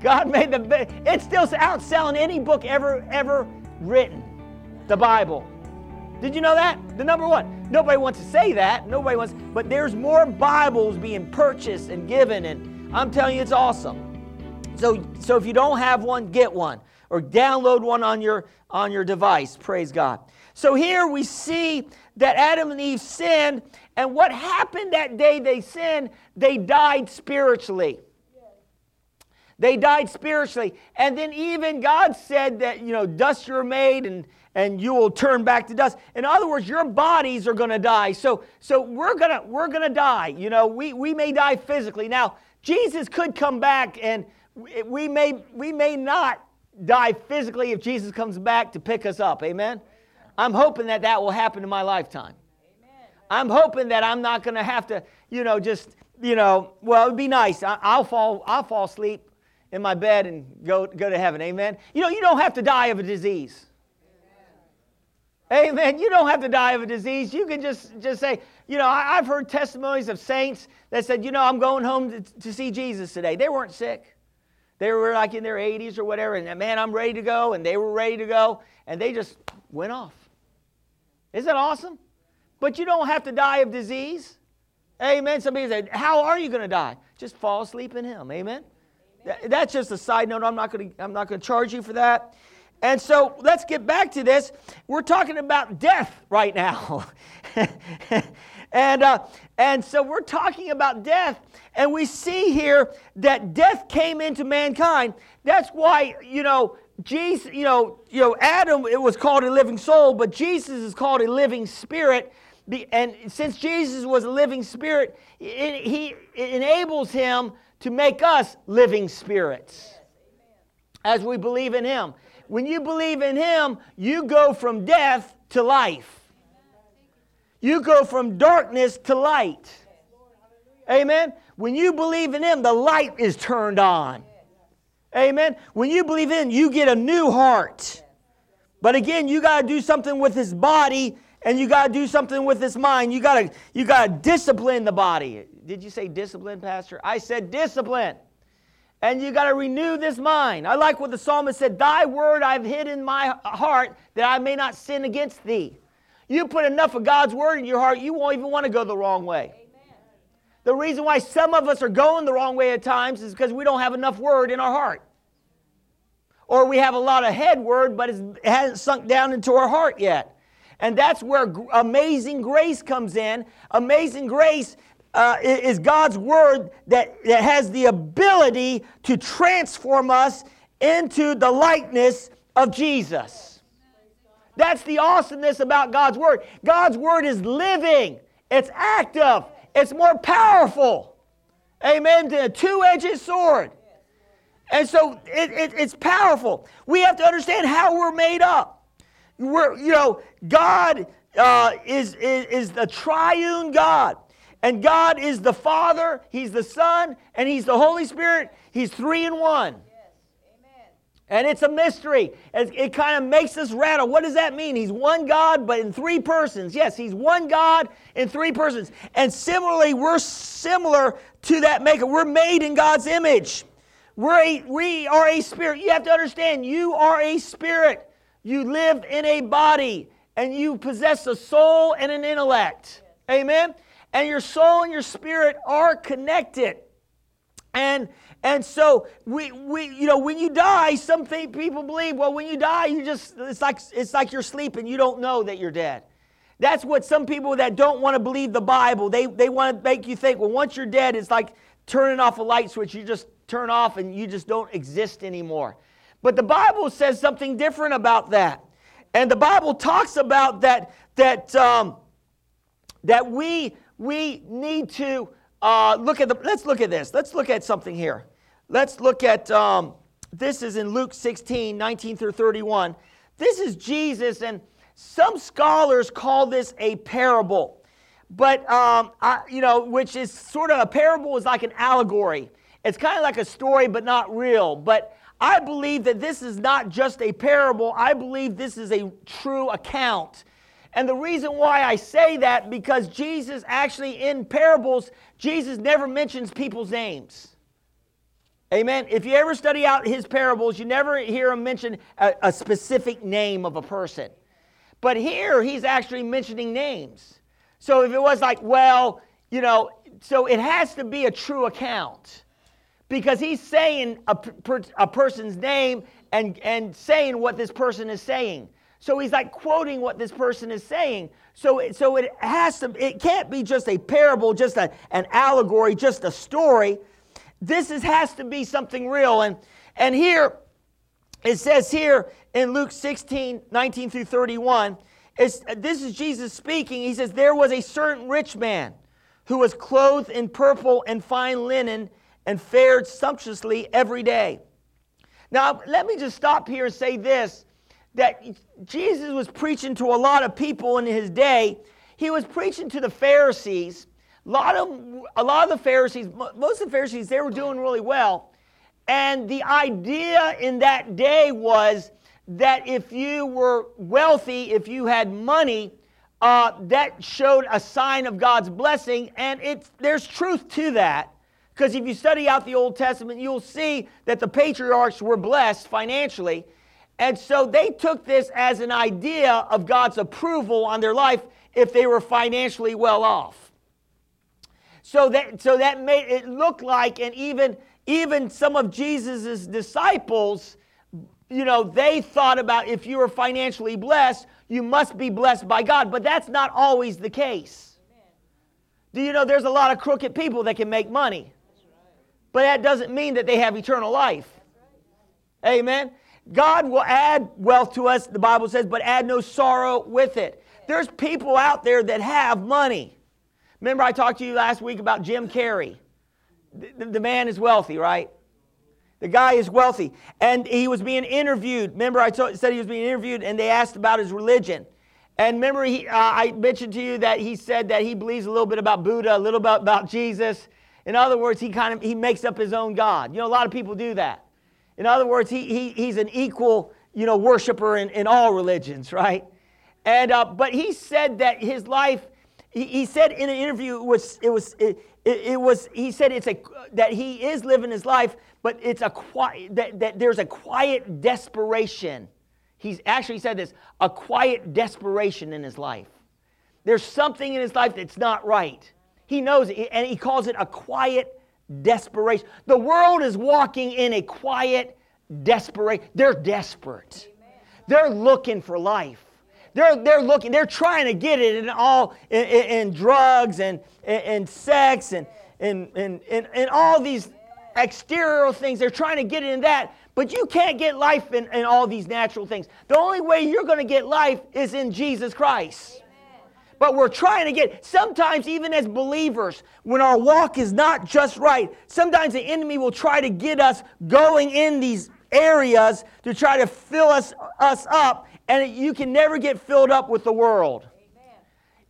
God made the it's still outselling any book ever ever written. The Bible. Did you know that? The number one. Nobody wants to say that. Nobody wants, but there's more Bibles being purchased and given, and I'm telling you, it's awesome. So, so if you don't have one, get one or download one on your on your device. Praise God. So here we see that Adam and Eve sinned, and what happened that day they sinned, they died spiritually. They died spiritually. And then even God said that, you know, dust you're made and, and you will turn back to dust. In other words, your bodies are going to die. So, so we're going to we're to die. You know, we, we may die physically. Now, Jesus could come back and we may, we may not die physically if Jesus comes back to pick us up. Amen? I'm hoping that that will happen in my lifetime. I'm hoping that I'm not going to have to, you know, just, you know, well, it'd be nice. I, will fall, I'll fall asleep in my bed and go, go to heaven. Amen. You know, you don't have to die of a disease. Amen. Amen. You don't have to die of a disease. You can just, just say, you know, I, have heard testimonies of saints that said, you know, I'm going home to, to see Jesus today. They weren't sick. They were like in their 80s or whatever, and man, I'm ready to go, and they were ready to go, and they just went off. Isn't that awesome? But you don't have to die of disease. Amen. Somebody said, How are you going to die? Just fall asleep in Him. Amen. That's just a side note. I'm not going to I'm not going to charge you for that. And so let's get back to this. We're talking about death right now. and, uh, and so we're talking about death, and we see here that death came into mankind. That's why, you know, Jesus, you know, you know, Adam, it was called a living soul, but Jesus is called a living spirit. And since Jesus was a living spirit, it, he, it enables him to make us living spirits as we believe in Him. When you believe in Him, you go from death to life. You go from darkness to light. Amen. When you believe in Him, the light is turned on. Amen. When you believe in, you get a new heart. But again, you got to do something with His body and you got to do something with this mind. You got to you got to discipline the body. Did you say discipline, pastor? I said discipline. And you got to renew this mind. I like what the psalmist said, "Thy word I've hid in my heart that I may not sin against thee." You put enough of God's word in your heart, you won't even want to go the wrong way. Amen. The reason why some of us are going the wrong way at times is because we don't have enough word in our heart. Or we have a lot of head word, but it hasn't sunk down into our heart yet. And that's where amazing grace comes in. Amazing grace uh, is God's word that, that has the ability to transform us into the likeness of Jesus. That's the awesomeness about God's word. God's word is living, it's active, it's more powerful. Amen. A two edged sword. And so it, it, it's powerful. We have to understand how we're made up. We're, you know, God uh, is, is, is the triune God. And God is the Father, He's the Son, and He's the Holy Spirit. He's three in one. And it's a mystery. It, it kind of makes us rattle. What does that mean? He's one God, but in three persons. Yes, He's one God in three persons. And similarly, we're similar to that maker. We're made in God's image. We're a, we are a spirit. You have to understand, you are a spirit. You live in a body and you possess a soul and an intellect. Amen? And your soul and your spirit are connected. And and so we, we you know when you die, some people believe, well, when you die, you just it's like it's like you're sleeping, you don't know that you're dead. That's what some people that don't want to believe the Bible, they, they want to make you think, well, once you're dead, it's like turning off a light switch. You just turn off and you just don't exist anymore. But the Bible says something different about that. And the Bible talks about that, that, um, that we, we need to uh, look at the, let's look at this. Let's look at something here. Let's look at, um, this is in Luke 16, 19 through 31. This is Jesus, and some scholars call this a parable. But, um, I, you know, which is sort of a parable is like an allegory. It's kind of like a story, but not real. But I believe that this is not just a parable, I believe this is a true account. And the reason why I say that because Jesus actually in parables Jesus never mentions people's names. Amen. If you ever study out his parables, you never hear him mention a, a specific name of a person. But here he's actually mentioning names. So if it was like, well, you know, so it has to be a true account because he's saying a, a person's name and, and saying what this person is saying. So he's like quoting what this person is saying. So, it, so it has to, it can't be just a parable, just a, an allegory, just a story. This is, has to be something real. And, and here, it says here in Luke 16, 19 through 31, it's, this is Jesus speaking. He says, There was a certain rich man who was clothed in purple and fine linen and fared sumptuously every day. Now, let me just stop here and say this that Jesus was preaching to a lot of people in his day. He was preaching to the Pharisees. A lot of, a lot of the Pharisees, most of the Pharisees, they were doing really well. And the idea in that day was that if you were wealthy, if you had money, uh, that showed a sign of God's blessing. And it's, there's truth to that. Because if you study out the Old Testament, you'll see that the patriarchs were blessed financially. And so they took this as an idea of God's approval on their life if they were financially well off. So that, so that made it look like, and even, even some of Jesus' disciples, you know, they thought about if you were financially blessed, you must be blessed by God. But that's not always the case. Do you know there's a lot of crooked people that can make money? but that doesn't mean that they have eternal life. Amen. God will add wealth to us, the Bible says, but add no sorrow with it. There's people out there that have money. Remember, I talked to you last week about Jim Carrey. The, the, man is wealthy, right? The guy is wealthy. And he was being interviewed. Remember, I told, said he was being interviewed, and they asked about his religion. And remember, he, uh, I mentioned to you that he said that he believes a little bit about Buddha, a little bit about Jesus, in other words, he kind of he makes up his own God. You know, a lot of people do that. In other words, he, he, he's an equal, you know, worshiper in, in all religions, right? And uh, but he said that his life, he, he said in an interview, it was it was it, it, it, was he said it's a that he is living his life, but it's a quiet that, that there's a quiet desperation. He's actually said this, a quiet desperation in his life. There's something in his life that's not right. He knows it, and he calls it a quiet desperation. The world is walking in a quiet desperation. They're desperate. They're looking for life. They're, they're looking, they're trying to get it in all in, in, in drugs and, and, sex and, and, and, and, and all these exterior things. They're trying to get it in that. But you can't get life in, in all these natural things. The only way you're going to get life is in Jesus Christ but we're trying to get, sometimes even as believers, when our walk is not just right, sometimes the enemy will try to get us going in these areas to try to fill us, us up, and you can never get filled up with the world.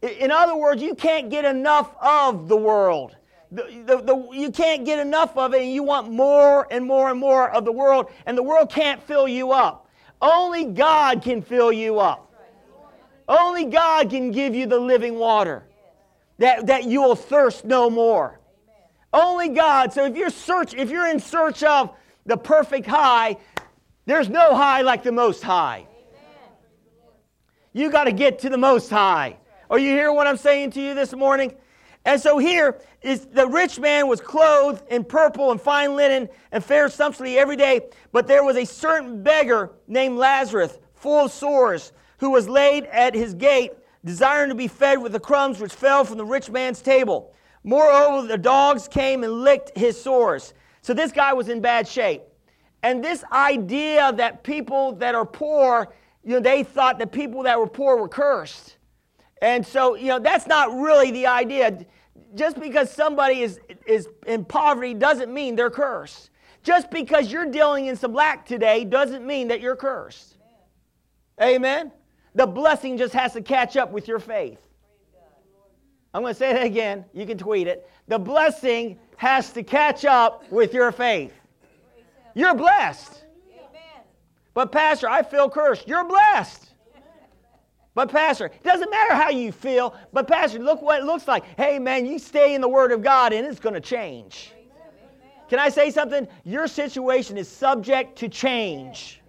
Amen. In other words, you can't get enough of the world. The, the, the, you can't get enough of it, and you want more and more and more of the world, and the world can't fill you up. Only God can fill you up. Only God can give you the living water that, that you will thirst no more. Only God. So if you're search, if you're in search of the perfect high, there's no high like the most high. You got to get to the most high. Are you hear what I'm saying to you this morning? And so here is the rich man was clothed in purple and fine linen and fared sumptuously every day, but there was a certain beggar named Lazarus, full of sores who was laid at his gate, desiring to be fed with the crumbs which fell from the rich man's table. Moreover, the dogs came and licked his sores. So this guy was in bad shape. And this idea that people that are poor, you know, they thought that people that were poor were cursed. And so, you know, that's not really the idea. Just because somebody is, is in poverty doesn't mean they're cursed. Just because you're dealing in some lack today doesn't mean that you're cursed. Amen? The blessing just has to catch up with your faith. I'm going to say that again. You can tweet it. The blessing has to catch up with your faith. You're blessed. But, Pastor, I feel cursed. You're blessed. But, Pastor, it doesn't matter how you feel, but, Pastor, look what it looks like. Hey, man, you stay in the Word of God and it's going to change. Can I say something? Your situation is subject to change.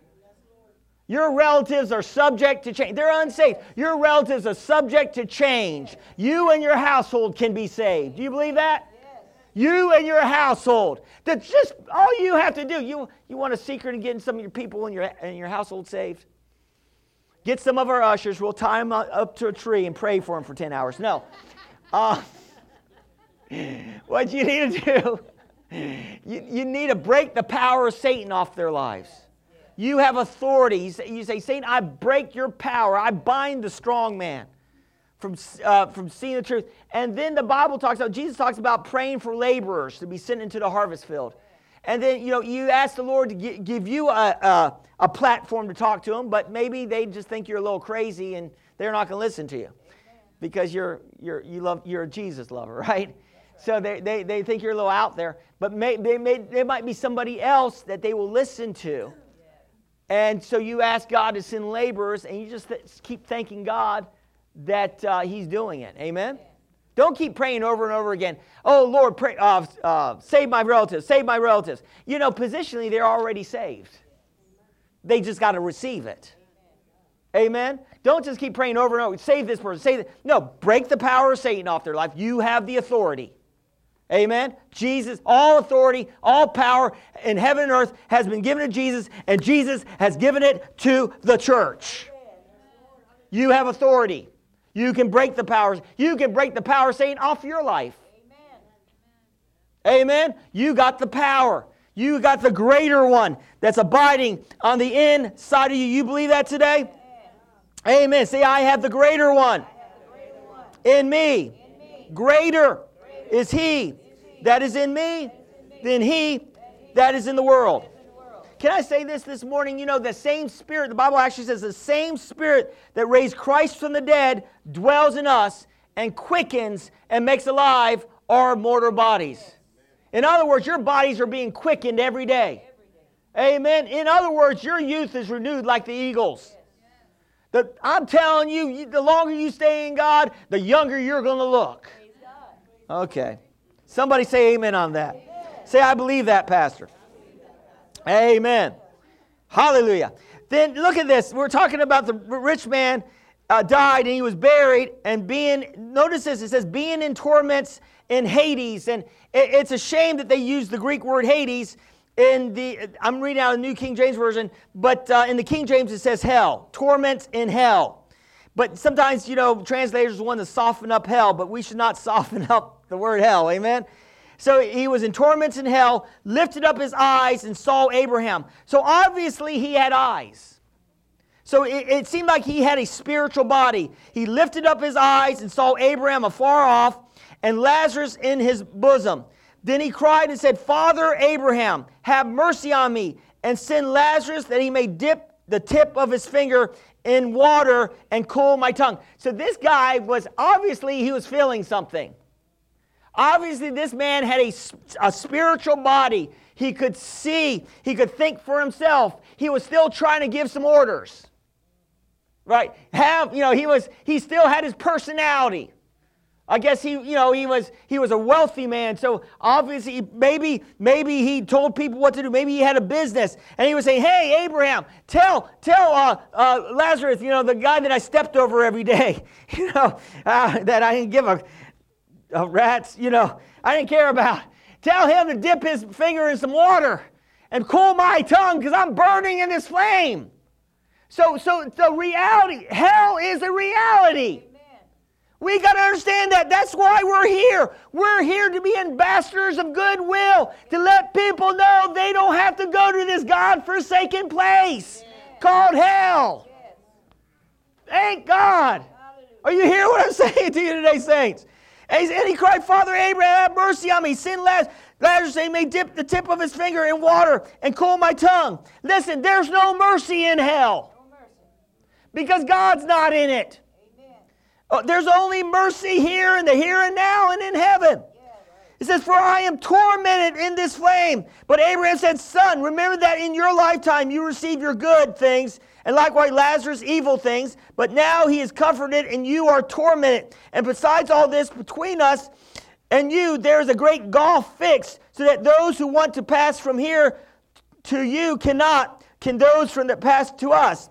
Your relatives are subject to change. They're unsafe. Your relatives are subject to change. You and your household can be saved. Do you believe that? You and your household. That's just all you have to do. You, you want a secret in getting some of your people in your, in your household saved? Get some of our ushers. We'll tie them up to a tree and pray for them for 10 hours. No. Uh, what you need to do, you, you need to break the power of Satan off their lives. You have authority. You say, Satan, I break your power. I bind the strong man from, uh, from seeing the truth. And then the Bible talks about, Jesus talks about praying for laborers to be sent into the harvest field. And then, you know, you ask the Lord to give you a, a, a, platform to talk to them, but maybe they just think you're a little crazy and they're not going to listen to you because you're, you're, you love, you're a Jesus lover, right? So they, they, they think you're a little out there. But may, they, may, there might be somebody else that they will listen to and so you ask God to send laborers, and you just th- keep thanking God that uh, He's doing it. Amen? Don't keep praying over and over again. Oh, Lord, pray, uh, uh, save my relatives, save my relatives. You know, positionally, they're already saved. They just got to receive it. Amen? Don't just keep praying over and over, save this person, save this. No, break the power of Satan off their life. You have the authority. Amen. Jesus, all authority, all power in heaven and earth has been given to Jesus, and Jesus has given it to the church. You have authority. You can break the powers. You can break the power Satan off your life. Amen. You got the power. You got the greater one that's abiding on the inside of you. You believe that today? Amen. Amen. Say, I have the greater one, the greater one. In, me. in me. Greater is he that is in me than he that is in the world. Can I say this this morning? You know, the same spirit, the Bible actually says the same spirit that raised Christ from the dead dwells in us and quickens and makes alive our mortal bodies. In other words, your bodies are being quickened every day. Amen. In other words, your youth is renewed like the eagles. The, I'm telling you, the longer you stay in God, the younger you're going to look. Okay. Somebody say amen on that. Amen. Say, I believe that, Pastor. Amen. Hallelujah. Then look at this. We're talking about the rich man uh, died and he was buried and being, notice this, it says being in torments in Hades. And it, it's a shame that they use the Greek word Hades in the, I'm reading out the New King James Version, but uh, in the King James it says hell, torments in hell. But sometimes, you know, translators want to soften up hell, but we should not soften up the word hell, amen? So he was in torments in hell, lifted up his eyes and saw Abraham. So obviously he had eyes. So it, it, seemed like he had a spiritual body. He lifted up his eyes and saw Abraham afar off and Lazarus in his bosom. Then he cried and said, Father Abraham, have mercy on me and send Lazarus that he may dip the tip of his finger in water and cool my tongue. So this guy was obviously he was feeling something. Obviously, this man had a, a spiritual body. He could see, he could think for himself. He was still trying to give some orders. Right? Have, you know, he was he still had his personality. I guess he, you know, he was he was a wealthy man, so obviously maybe maybe he told people what to do. Maybe he had a business, and he was saying, "Hey, Abraham, tell tell uh, uh, Lazarus, you know, the guy that I stepped over every day, you know, uh, that I didn't give a uh, rats, you know, I didn't care about. Tell him to dip his finger in some water and cool my tongue because I'm burning in this flame. So, so the reality, hell is a reality. We got to understand that. That's why we're here. We're here to be ambassadors of goodwill, to let people know they don't have to go to this God forsaken place called hell. Thank God. Are you hearing what I'm saying to you today, saints? And he cried, Father Abraham, have mercy on me. Send Lazarus. Lazarus, they may dip the tip of his finger in water and cool my tongue. Listen, there's no mercy in hell. Because God's not in it. Oh, there's only mercy here in the here and now and in heaven. It says, For I am tormented in this flame. But Abraham said, Son, remember that in your lifetime you received your good things, and likewise Lazarus evil things, but now he is comforted and you are tormented. And besides all this, between us and you, there is a great gulf fixed, so that those who want to pass from here to you cannot, can those from that pass to us.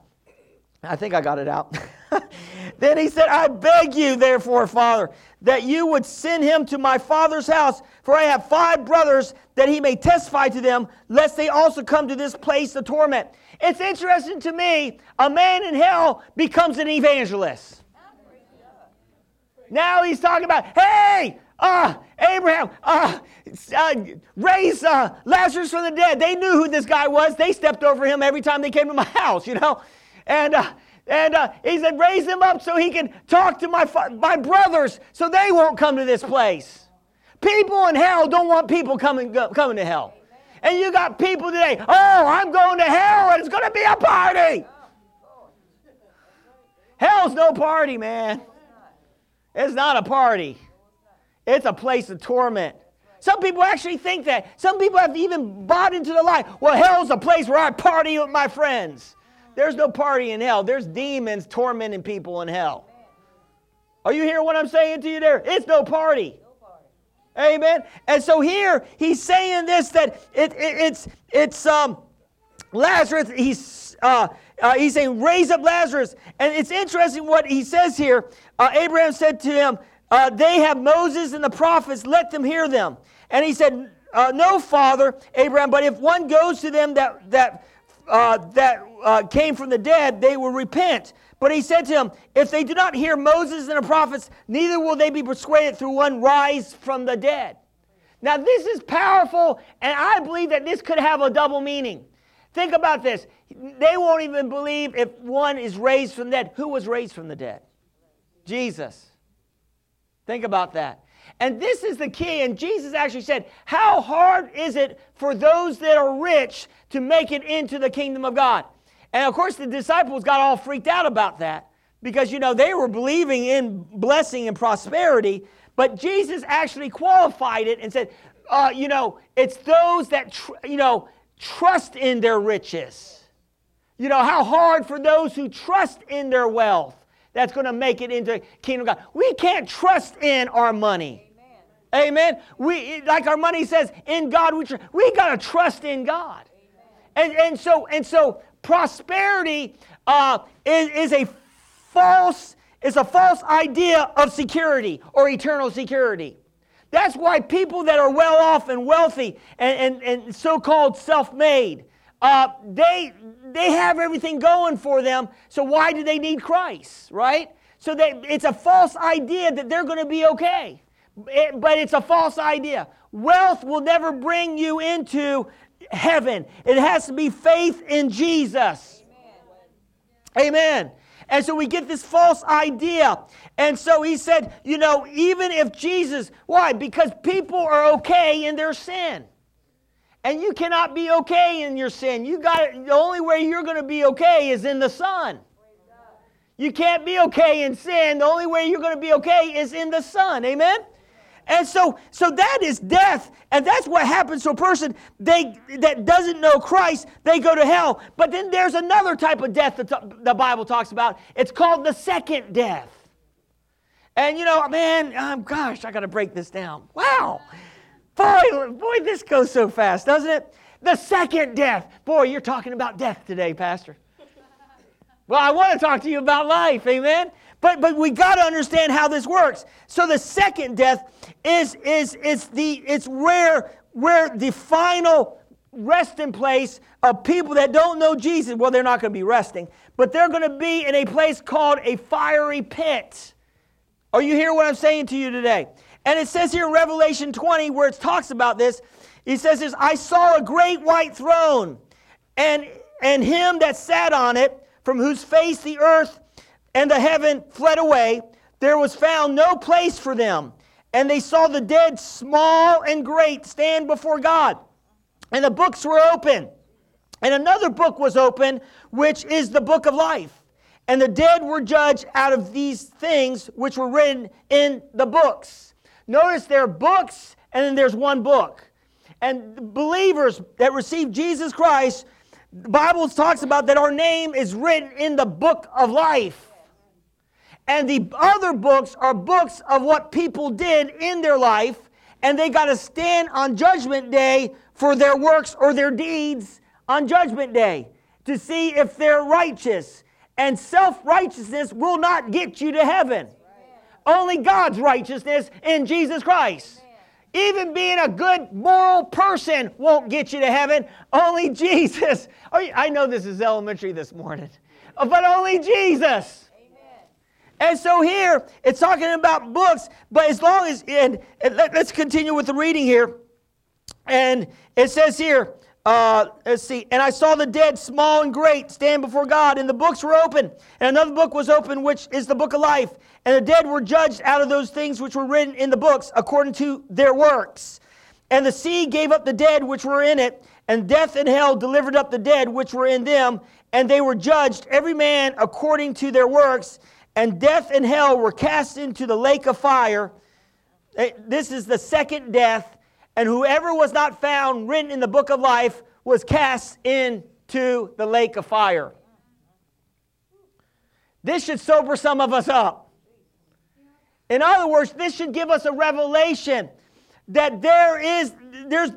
I think I got it out. then he said, I beg you, therefore, Father, that you would send him to my father's house, for I have five brothers, that he may testify to them, lest they also come to this place of torment. It's interesting to me, a man in hell becomes an evangelist. Now he's talking about, hey, uh, Abraham, uh, uh, raise uh, Lazarus from the dead. They knew who this guy was. They stepped over him every time they came to my house, you know. And uh, and uh, he said, raise him up so he can talk to my, my brothers so they won't come to this place. People in hell don't want people coming, coming to hell. And you got people today, oh, I'm going to hell and it's going to be a party. Hell's no party, man. It's not a party, it's a place of torment. Some people actually think that. Some people have even bought into the lie. Well, hell's a place where I party with my friends. There's no party in hell. There's demons tormenting people in hell. Are you hearing what I'm saying to you there? It's no party. Amen. And so here he's saying this that it, it, it's it's um, Lazarus. He's uh, uh, he's saying raise up Lazarus, and it's interesting what he says here. Uh, Abraham said to him, uh, "They have Moses and the prophets. Let them hear them." And he said, uh, "No, Father Abraham, but if one goes to them that that uh, that uh, came from the dead, they will repent. But he said to him, If they do not hear Moses and the prophets, neither will they be persuaded through one rise from the dead. Now, this is powerful, and I believe that this could have a double meaning. Think about this. They won't even believe if one is raised from the dead. Who was raised from the dead? Jesus. Think about that. And this is the key. And Jesus actually said, How hard is it for those that are rich to make it into the kingdom of God? And of course, the disciples got all freaked out about that because, you know, they were believing in blessing and prosperity. But Jesus actually qualified it and said, uh, you know, it's those that, tr- you know, trust in their riches. You know, how hard for those who trust in their wealth that's going to make it into kingdom God. We can't trust in our money. Amen. Amen. We like our money says in God we tr- we got to trust in God. And and so and so prosperity uh, is, is a false is a false idea of security or eternal security. That's why people that are well off and wealthy and, and, and so-called self-made, uh, they, they have everything going for them. So why do they need Christ, right? So they, it's a false idea that they're going to be okay. It, but it's a false idea. Wealth will never bring you into heaven. It has to be faith in Jesus. Amen. Amen. And so we get this false idea. And so he said, you know, even if Jesus, why? Because people are okay in their sin. And you cannot be okay in your sin. You got the only way you're going to be okay is in the Son. You can't be okay in sin. The only way you're going to be okay is in the Son. Amen? And so, so that is death. And that's what happens to a person they, that doesn't know Christ. They go to hell. But then there's another type of death that the Bible talks about. It's called the second death. And you know, man, um, gosh, I got to break this down. Wow. Boy, boy, this goes so fast, doesn't it? The second death. Boy, you're talking about death today, Pastor. Well, I want to talk to you about life, amen? But, but we got to understand how this works. So the second death is, is, is the, it's where, where the final resting place of people that don't know Jesus, well, they're not going to be resting, but they're going to be in a place called a fiery pit. Are you hearing what I'm saying to you today? And it says here in Revelation 20, where it talks about this, he says this I saw a great white throne, and, and him that sat on it, from whose face the earth and the heaven fled away. There was found no place for them. And they saw the dead, small and great, stand before God. And the books were open. And another book was open, which is the book of life. And the dead were judged out of these things which were written in the books. Notice there are books, and then there's one book. And believers that receive Jesus Christ, the Bible talks about that our name is written in the book of life. And the other books are books of what people did in their life and they got to stand on Judgment Day for their works or their deeds on Judgment Day to see if they're righteous. And self righteousness will not get you to heaven. Only God's righteousness in Jesus Christ. Even being a good moral person won't get you to heaven. Only Jesus. Oh, I know this is elementary this morning, but only Jesus. And so here it's talking about books, but as long as, and, and let, us continue with the reading here. And it says here, uh, let's see, and I saw the dead, small and great, stand before God, and the books were open. And another book was open, which is the book of life. And the dead were judged out of those things which were written in the books according to their works. And the sea gave up the dead which were in it, and death and hell delivered up the dead which were in them, and they were judged, every man according to their works and death and hell were cast into the lake of fire. Eh, this is the second death, and whoever was not found written in the book of life was cast into the lake of fire. This should sober some of us up. In other words, this should give us a revelation that there is, there's,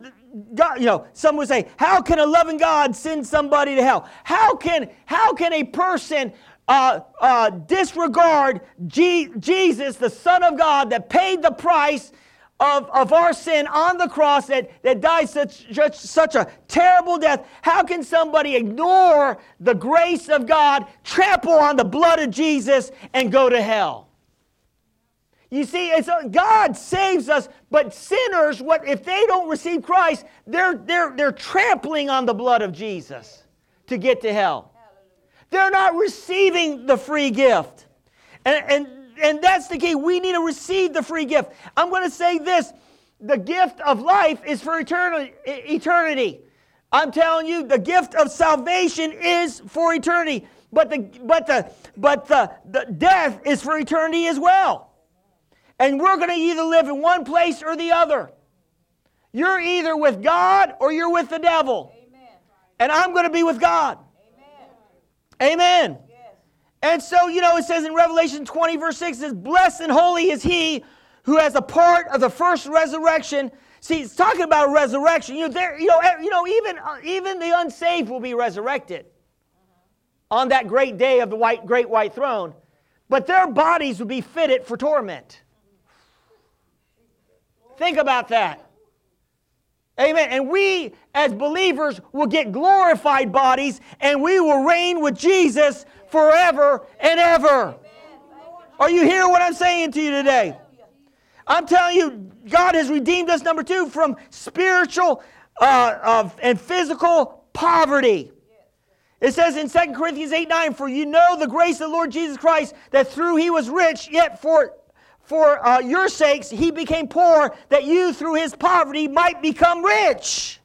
God, you know, some would say, how can a loving God send somebody to hell? How can, how can a person uh, uh, disregard G- Jesus, the Son of God, that paid the price of, of our sin on the cross, that, that died such, such, such a terrible death. How can somebody ignore the grace of God, trample on the blood of Jesus, and go to hell? You see, it's, uh, God saves us, but sinners, what if they don't receive Christ, they're, they're, they're trampling on the blood of Jesus to get to hell. They're not receiving the free gift. And, and, and that's the key. We need to receive the free gift. I'm going to say this the gift of life is for eternity. eternity. I'm telling you, the gift of salvation is for eternity. But the but the but the, the death is for eternity as well. And we're going to either live in one place or the other. You're either with God or you're with the devil. Amen. And I'm going to be with God. Amen. Yes. And so, you know, it says in Revelation 20, verse 6, it says, Blessed and holy is he who has a part of the first resurrection. See, it's talking about resurrection. You know, there, you know, you know even, uh, even the unsaved will be resurrected on that great day of the white, great white throne. But their bodies will be fitted for torment. Think about that. Amen. And we, as believers, will get glorified bodies and we will reign with Jesus forever and ever. Are you hearing what I'm saying to you today? I'm telling you, God has redeemed us, number two, from spiritual uh, and physical poverty. It says in 2 Corinthians 8 9, For you know the grace of the Lord Jesus Christ, that through he was rich, yet for for uh, your sakes he became poor, that you through his poverty might become rich.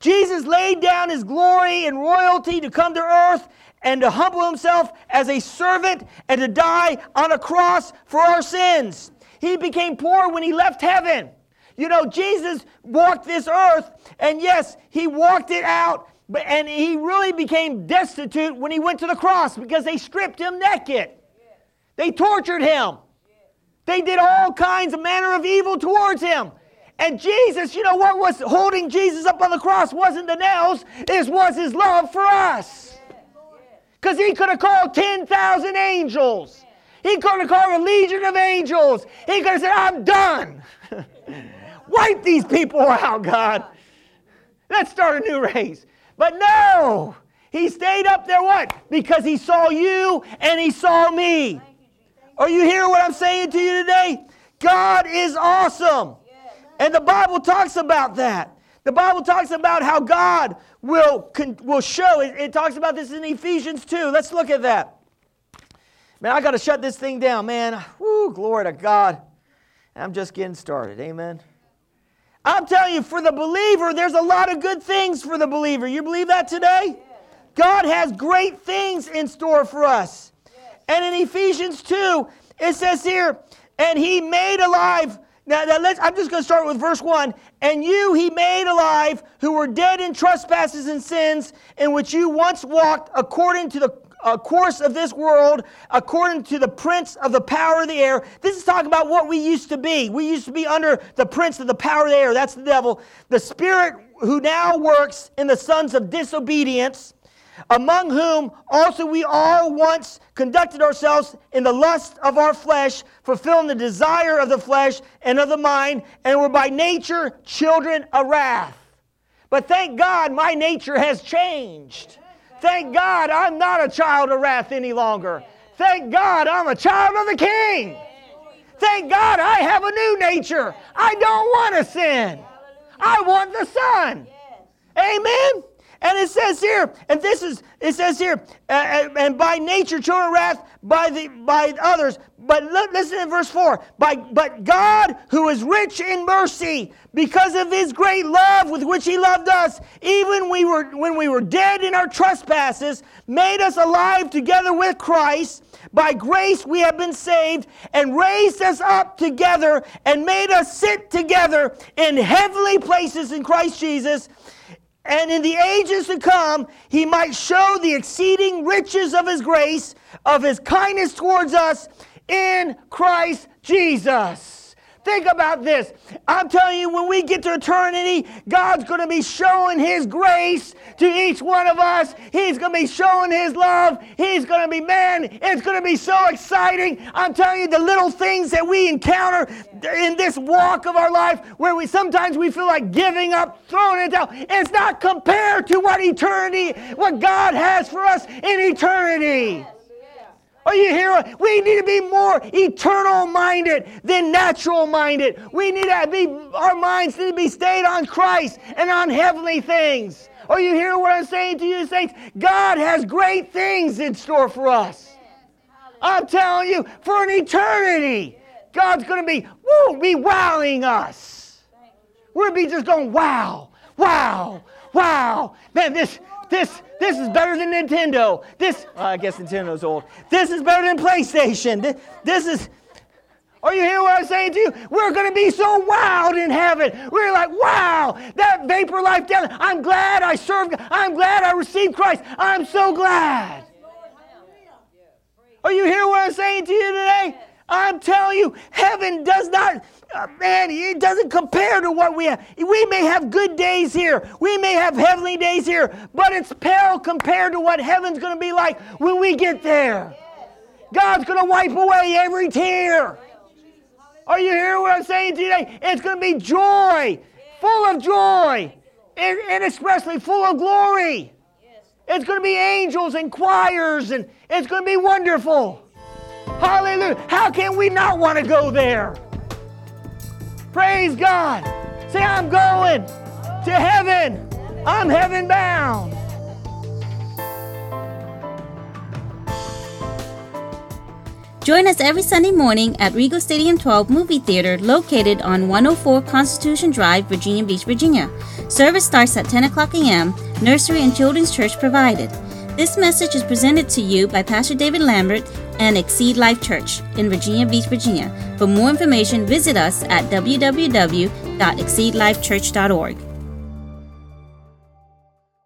Jesus laid down his glory and royalty to come to earth and to humble himself as a servant and to die on a cross for our sins. He became poor when he left heaven. You know, Jesus walked this earth, and yes, he walked it out, but, and he really became destitute when he went to the cross because they stripped him naked. They tortured him. They did all kinds of manner of evil towards him. And Jesus, you know what was holding Jesus up on the cross wasn't the nails, it was his love for us. Because he could have called 10,000 angels. He could have called a legion of angels. He could have said, I'm done. Wipe these people out, God. Let's start a new race. But no, he stayed up there what? Because he saw you and he saw me. Are you hearing what I'm saying to you today? God is awesome. And the Bible talks about that. The Bible talks about how God will, will show. It, it talks about this in Ephesians 2. Let's look at that. Man, I got to shut this thing down, man. Woo, glory to God. I'm just getting started. Amen. I'm telling you, for the believer, there's a lot of good things for the believer. You believe that today? God has great things in store for us. And in Ephesians 2, it says here, and he made alive. Now, now let's, I'm just going to start with verse 1. And you he made alive who were dead in trespasses and sins, in which you once walked according to the uh, course of this world according to the prince of the power of the air. This is talking about what we used to be. We used to be under the prince of the power of the air. That's the devil. The spirit who now works in the sons of disobedience, among whom also we all once conducted ourselves in the lust of our flesh, fulfilling the desire of the flesh and of the mind, and were by nature children of wrath. But thank God my nature has changed. Thank God I'm not a child of wrath any longer. Thank God I'm a child of the King. Thank God I have a new nature. I don't want to sin. I want the Son. Amen. And it says here, and this is, it says here, uh, and by nature children of wrath by the by others. But listen in verse 4. By, but God, who is rich in mercy, because of his great love with which he loved us, even we were, when we were dead in our trespasses, made us alive together with Christ. By grace we have been saved, and raised us up together, and made us sit together in heavenly places in Christ Jesus and in the ages to come he might show the exceeding riches of his grace, of his kindness towards us in Christ Jesus. Think about this. I'm telling you, when we get to eternity, God's going to be showing His grace to each one of us. He's going to be showing His love. He's going to be, man, it's going to be so exciting. I'm telling you, the little things that we encounter in this walk of our life where we sometimes we feel like giving up, throwing it down, it's not compared to what eternity, what God has for us in eternity. Are you hearing? We need to be more eternal minded than natural minded. We need to be, our minds need to be stayed on Christ and on heavenly things. Are you hearing what I'm saying to you, saints? God has great things in store for us. I'm telling you, for an eternity, God's going to be, woo, be wowing us. We're going to be just going, wow, wow, wow. Man, this, this, this is better than Nintendo. This, I guess Nintendo's old. This is better than PlayStation. This, this is, are you hearing what I'm saying to you? We're going to be so wild in heaven. We're like, wow, that vapor life down. I'm glad I served. I'm glad I received Christ. I'm so glad. Are you hearing what I'm saying to you today? I'm telling you, heaven does not, uh, man, it doesn't compare to what we have. We may have good days here, we may have heavenly days here, but it's pale compared to what heaven's going to be like when we get there. God's going to wipe away every tear. Are you hearing what I'm saying today? It's going to be joy, full of joy, and, and especially full of glory. It's going to be angels and choirs, and it's going to be wonderful. Hallelujah. How can we not want to go there? Praise God. Say, I'm going to heaven. I'm heaven bound. Join us every Sunday morning at Regal Stadium 12 Movie Theater located on 104 Constitution Drive, Virginia Beach, Virginia. Service starts at 10 o'clock a.m., nursery and children's church provided. This message is presented to you by Pastor David Lambert and Exceed Life Church in Virginia Beach, Virginia. For more information, visit us at www.exceedlifechurch.org.